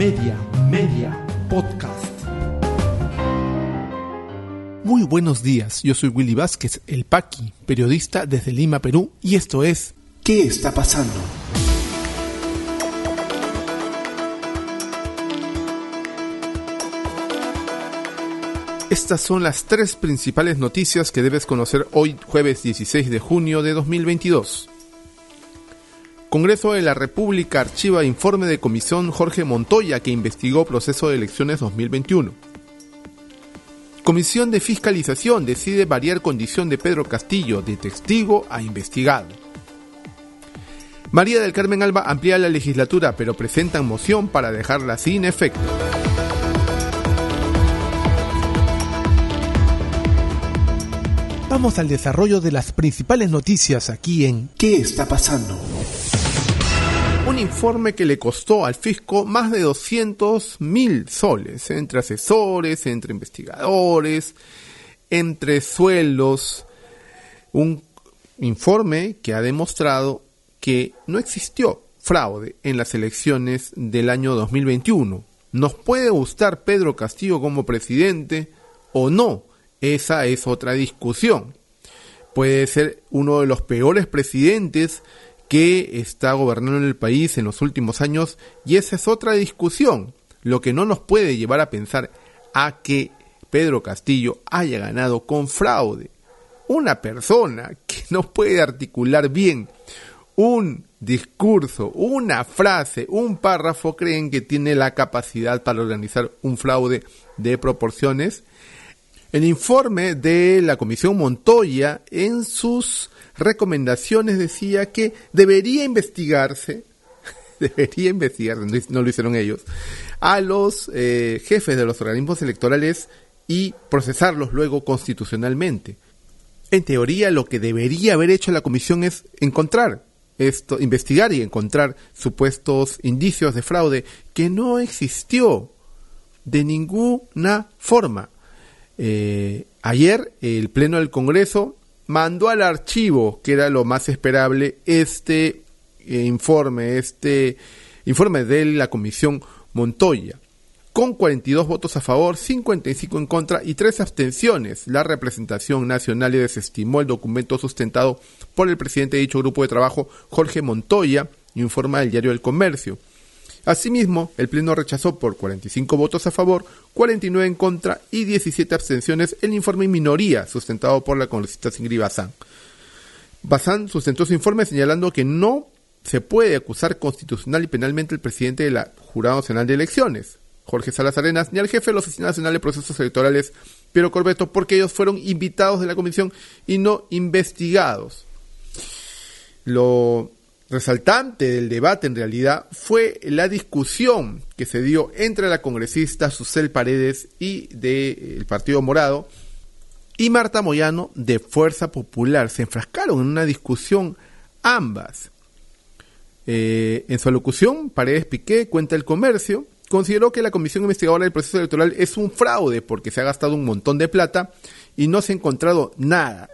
Media, Media, Podcast. Muy buenos días, yo soy Willy Vázquez, el Paqui, periodista desde Lima, Perú, y esto es ¿Qué está pasando? Estas son las tres principales noticias que debes conocer hoy jueves 16 de junio de 2022. Congreso de la República archiva informe de comisión Jorge Montoya que investigó proceso de elecciones 2021. Comisión de Fiscalización decide variar condición de Pedro Castillo de testigo a investigado. María del Carmen Alba amplía la legislatura pero presentan moción para dejarla sin efecto. Vamos al desarrollo de las principales noticias aquí en ¿Qué está pasando? Un informe que le costó al fisco más de 200 mil soles, entre asesores, entre investigadores, entre sueldos. Un informe que ha demostrado que no existió fraude en las elecciones del año 2021. Nos puede gustar Pedro Castillo como presidente o no, esa es otra discusión. Puede ser uno de los peores presidentes que está gobernando en el país en los últimos años y esa es otra discusión. Lo que no nos puede llevar a pensar a que Pedro Castillo haya ganado con fraude. Una persona que no puede articular bien un discurso, una frase, un párrafo, creen que tiene la capacidad para organizar un fraude de proporciones el informe de la Comisión Montoya en sus recomendaciones decía que debería investigarse, debería investigarse, no lo hicieron ellos, a los eh, jefes de los organismos electorales y procesarlos luego constitucionalmente. En teoría, lo que debería haber hecho la comisión es encontrar esto, investigar y encontrar supuestos indicios de fraude que no existió de ninguna forma. Eh, ayer el Pleno del Congreso mandó al archivo, que era lo más esperable, este eh, informe, este informe de la Comisión Montoya. Con 42 votos a favor, 55 en contra y 3 abstenciones, la representación nacional desestimó el documento sustentado por el presidente de dicho grupo de trabajo, Jorge Montoya, informa el diario El Comercio. Asimismo, el Pleno rechazó por 45 votos a favor, 49 en contra y 17 abstenciones el informe en minoría sustentado por la congresista Ingrid Bazán. Bazán sustentó su informe señalando que no se puede acusar constitucional y penalmente al presidente del Jurado Nacional de Elecciones, Jorge Salas Arenas, ni al jefe de la Oficina Nacional de Procesos Electorales, Piero Corbeto, porque ellos fueron invitados de la comisión y no investigados. Lo resaltante del debate en realidad fue la discusión que se dio entre la congresista Susel Paredes y del Partido Morado y Marta Moyano de Fuerza Popular. Se enfrascaron en una discusión ambas. Eh, en su alocución, Paredes Piqué cuenta el comercio, consideró que la Comisión Investigadora del Proceso Electoral es un fraude porque se ha gastado un montón de plata y no se ha encontrado nada.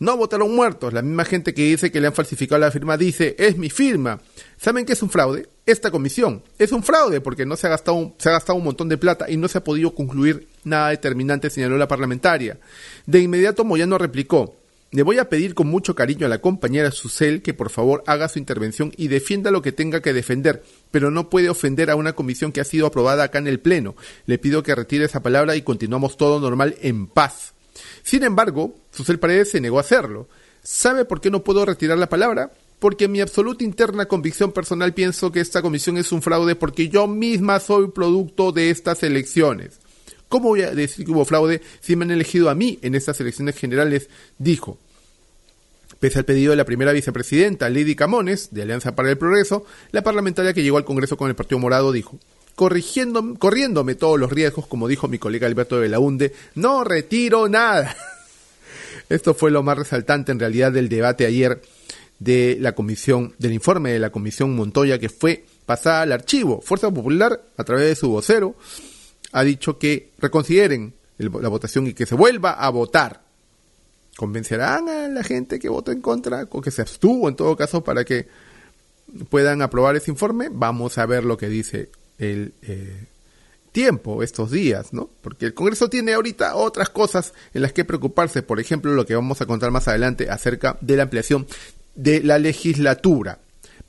No votaron muertos. La misma gente que dice que le han falsificado la firma dice, es mi firma. ¿Saben qué es un fraude? Esta comisión es un fraude porque no se ha gastado un, se ha gastado un montón de plata y no se ha podido concluir nada determinante, señaló la parlamentaria. De inmediato Moyano replicó, le voy a pedir con mucho cariño a la compañera Susel que por favor haga su intervención y defienda lo que tenga que defender, pero no puede ofender a una comisión que ha sido aprobada acá en el Pleno. Le pido que retire esa palabra y continuamos todo normal en paz. Sin embargo, Susel Paredes se negó a hacerlo. ¿Sabe por qué no puedo retirar la palabra? Porque en mi absoluta interna convicción personal pienso que esta comisión es un fraude porque yo misma soy producto de estas elecciones. ¿Cómo voy a decir que hubo fraude si me han elegido a mí en estas elecciones generales? Dijo. Pese al pedido de la primera vicepresidenta, Lady Camones, de Alianza para el Progreso, la parlamentaria que llegó al Congreso con el Partido Morado dijo, corrigiendo, corriéndome todos los riesgos, como dijo mi colega Alberto de Belaunde, no retiro nada. Esto fue lo más resaltante en realidad del debate ayer de la comisión, del informe de la comisión Montoya que fue pasada al archivo. Fuerza Popular, a través de su vocero, ha dicho que reconsideren la votación y que se vuelva a votar. ¿Convencerán a la gente que votó en contra o que se abstuvo en todo caso para que puedan aprobar ese informe? Vamos a ver lo que dice el eh, tiempo estos días, ¿no? Porque el Congreso tiene ahorita otras cosas en las que preocuparse, por ejemplo, lo que vamos a contar más adelante acerca de la ampliación de la legislatura.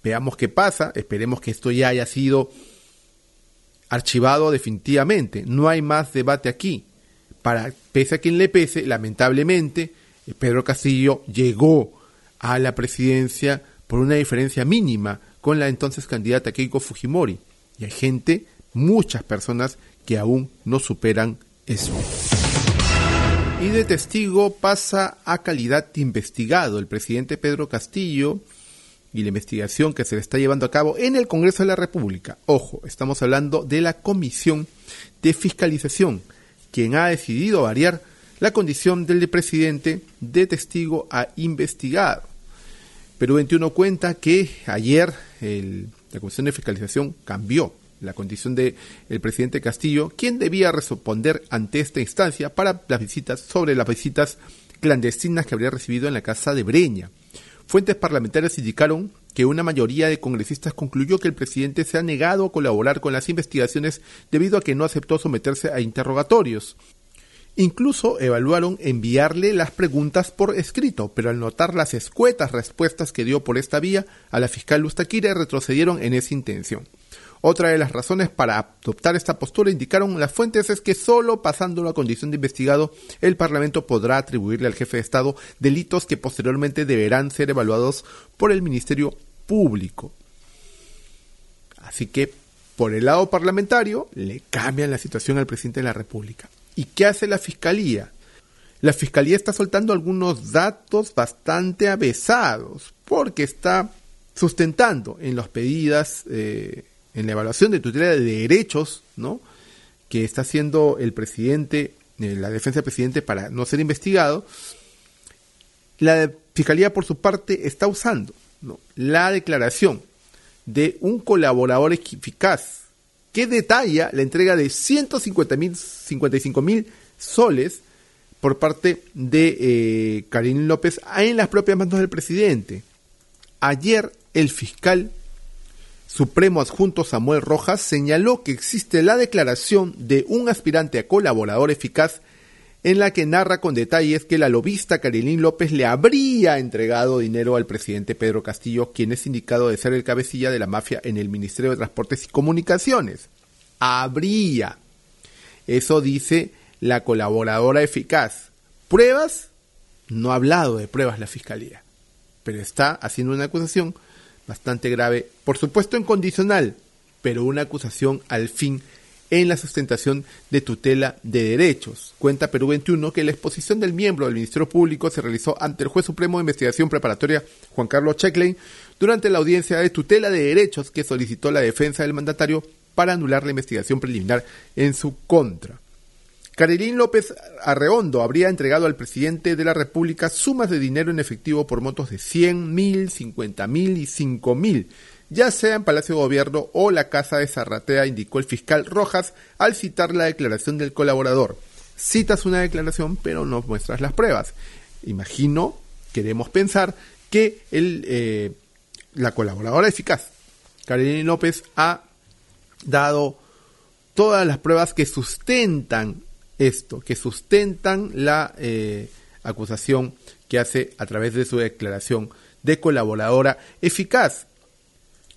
Veamos qué pasa, esperemos que esto ya haya sido archivado definitivamente, no hay más debate aquí. Para pese a quien le pese, lamentablemente, Pedro Castillo llegó a la presidencia por una diferencia mínima con la entonces candidata Keiko Fujimori. Y hay gente, muchas personas, que aún no superan eso. Y de testigo pasa a calidad de investigado. El presidente Pedro Castillo y la investigación que se le está llevando a cabo en el Congreso de la República. Ojo, estamos hablando de la Comisión de Fiscalización, quien ha decidido variar la condición del presidente de testigo a investigado. Perú 21 cuenta que ayer la Comisión de Fiscalización cambió la condición del el presidente Castillo, quien debía responder ante esta instancia para las visitas sobre las visitas clandestinas que habría recibido en la casa de Breña. Fuentes parlamentarias indicaron que una mayoría de congresistas concluyó que el presidente se ha negado a colaborar con las investigaciones debido a que no aceptó someterse a interrogatorios. Incluso evaluaron enviarle las preguntas por escrito, pero al notar las escuetas respuestas que dio por esta vía a la fiscal Lustaquire retrocedieron en esa intención. Otra de las razones para adoptar esta postura, indicaron las fuentes, es que solo pasando la condición de investigado, el Parlamento podrá atribuirle al jefe de Estado delitos que posteriormente deberán ser evaluados por el Ministerio Público. Así que, por el lado parlamentario, le cambian la situación al presidente de la República. ¿Y qué hace la Fiscalía? La Fiscalía está soltando algunos datos bastante avesados, porque está sustentando en los pedidas eh, en la evaluación de tutela de derechos, ¿no? que está haciendo el presidente, eh, la defensa del presidente para no ser investigado, la Fiscalía por su parte está usando la declaración de un colaborador eficaz que detalla la entrega de 150 mil, 55 mil soles por parte de eh, Karim López en las propias manos del presidente. Ayer el fiscal Supremo Adjunto Samuel Rojas señaló que existe la declaración de un aspirante a colaborador eficaz en la que narra con detalles que la lobista Carilín López le habría entregado dinero al presidente Pedro Castillo, quien es indicado de ser el cabecilla de la mafia en el Ministerio de Transportes y Comunicaciones. Habría. Eso dice la colaboradora eficaz. ¿Pruebas? No ha hablado de pruebas la Fiscalía, pero está haciendo una acusación bastante grave, por supuesto incondicional, pero una acusación al fin en la sustentación de tutela de derechos. Cuenta Perú 21 que la exposición del miembro del Ministerio Público se realizó ante el juez supremo de investigación preparatoria Juan Carlos Checkley durante la audiencia de tutela de derechos que solicitó la defensa del mandatario para anular la investigación preliminar en su contra. Carilín López Arreondo habría entregado al presidente de la República sumas de dinero en efectivo por montos de 100 mil, 50 mil y 5 mil, ya sea en Palacio de Gobierno o la Casa de Zarratea, indicó el fiscal Rojas al citar la declaración del colaborador. Citas una declaración, pero no muestras las pruebas. Imagino, queremos pensar, que eh, la colaboradora eficaz, Carilín López, ha dado todas las pruebas que sustentan esto, que sustentan la eh, acusación que hace a través de su declaración de colaboradora eficaz.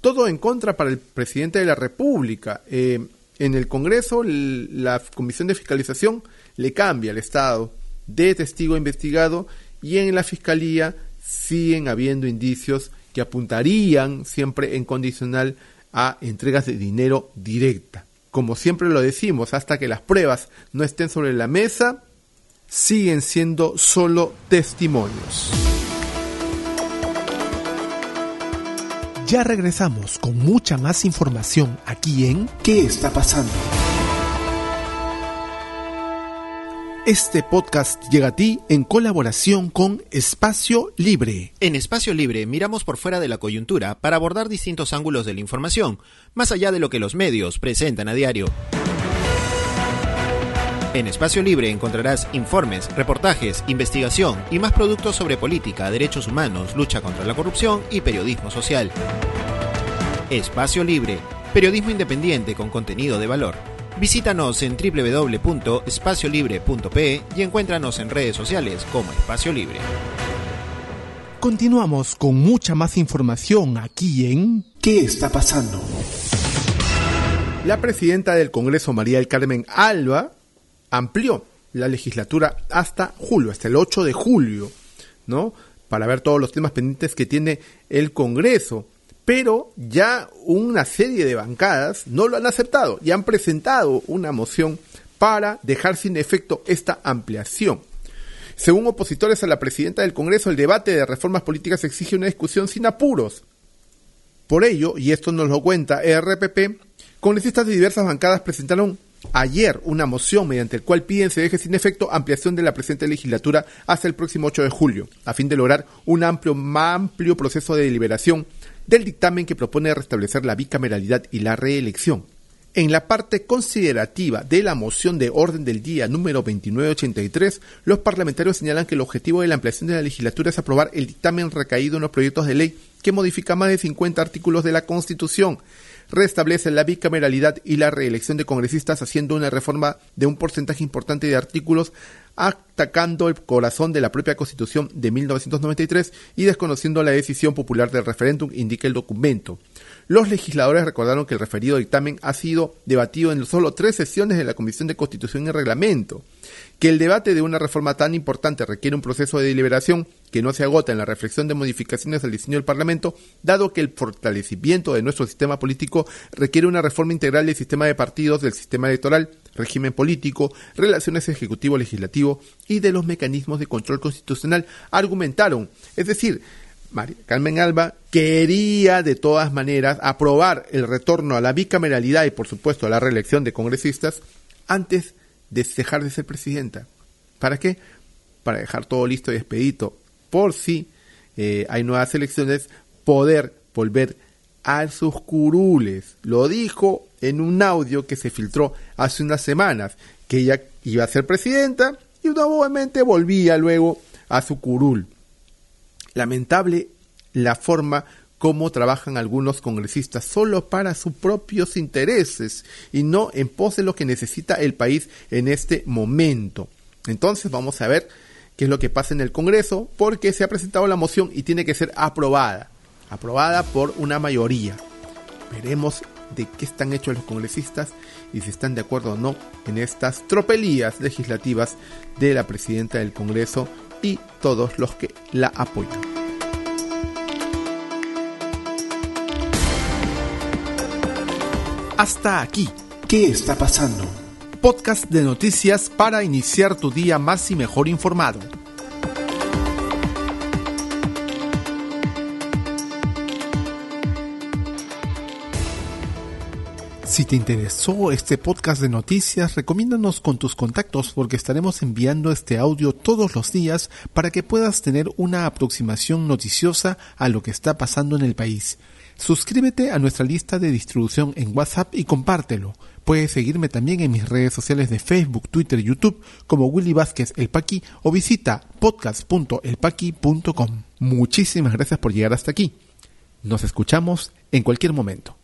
Todo en contra para el presidente de la República. Eh, en el Congreso, la Comisión de Fiscalización le cambia el estado de testigo investigado y en la Fiscalía siguen habiendo indicios que apuntarían siempre en condicional a entregas de dinero directa como siempre lo decimos, hasta que las pruebas no estén sobre la mesa, siguen siendo solo testimonios. Ya regresamos con mucha más información aquí en ¿Qué está pasando? Este podcast llega a ti en colaboración con Espacio Libre. En Espacio Libre miramos por fuera de la coyuntura para abordar distintos ángulos de la información, más allá de lo que los medios presentan a diario. En Espacio Libre encontrarás informes, reportajes, investigación y más productos sobre política, derechos humanos, lucha contra la corrupción y periodismo social. Espacio Libre periodismo independiente con contenido de valor. Visítanos en www.espaciolibre.pe y encuéntranos en redes sociales como Espacio Libre. Continuamos con mucha más información aquí en ¿Qué está pasando? La presidenta del Congreso, María del Carmen Alba, amplió la legislatura hasta julio, hasta el 8 de julio, ¿no? Para ver todos los temas pendientes que tiene el Congreso. Pero ya una serie de bancadas no lo han aceptado y han presentado una moción para dejar sin efecto esta ampliación. Según opositores a la presidenta del Congreso, el debate de reformas políticas exige una discusión sin apuros. Por ello, y esto nos lo cuenta ERPP, congresistas de diversas bancadas presentaron ayer una moción mediante el cual piden se deje sin efecto ampliación de la presente legislatura hasta el próximo 8 de julio, a fin de lograr un amplio, amplio proceso de deliberación del dictamen que propone restablecer la bicameralidad y la reelección. En la parte considerativa de la moción de orden del día número 2983, los parlamentarios señalan que el objetivo de la ampliación de la legislatura es aprobar el dictamen recaído en los proyectos de ley que modifica más de 50 artículos de la Constitución, restablece la bicameralidad y la reelección de congresistas haciendo una reforma de un porcentaje importante de artículos atacando el corazón de la propia Constitución de 1993 y desconociendo la decisión popular del referéndum, indica el documento. Los legisladores recordaron que el referido dictamen ha sido debatido en solo tres sesiones de la Comisión de Constitución y Reglamento, que el debate de una reforma tan importante requiere un proceso de deliberación que no se agota en la reflexión de modificaciones al diseño del Parlamento, dado que el fortalecimiento de nuestro sistema político requiere una reforma integral del sistema de partidos, del sistema electoral, régimen político, relaciones ejecutivo-legislativo y de los mecanismos de control constitucional, argumentaron. Es decir, María Carmen Alba quería de todas maneras aprobar el retorno a la bicameralidad y por supuesto a la reelección de congresistas antes de dejar de ser presidenta. ¿Para qué? Para dejar todo listo y expedito por si eh, hay nuevas elecciones, poder volver a sus curules. Lo dijo en un audio que se filtró hace unas semanas, que ella iba a ser presidenta y nuevamente volvía luego a su curul. Lamentable la forma como trabajan algunos congresistas solo para sus propios intereses y no en pos de lo que necesita el país en este momento. Entonces vamos a ver qué es lo que pasa en el Congreso porque se ha presentado la moción y tiene que ser aprobada, aprobada por una mayoría. Veremos de qué están hechos los congresistas y si están de acuerdo o no en estas tropelías legislativas de la presidenta del Congreso y todos los que la apoyan. Hasta aquí. ¿Qué está pasando? Podcast de noticias para iniciar tu día más y mejor informado. Si te interesó este podcast de noticias, recomiéndanos con tus contactos porque estaremos enviando este audio todos los días para que puedas tener una aproximación noticiosa a lo que está pasando en el país. Suscríbete a nuestra lista de distribución en WhatsApp y compártelo. Puedes seguirme también en mis redes sociales de Facebook, Twitter y YouTube como Willy Vázquez El Paqui o visita podcast.elpaqui.com. Muchísimas gracias por llegar hasta aquí. Nos escuchamos en cualquier momento.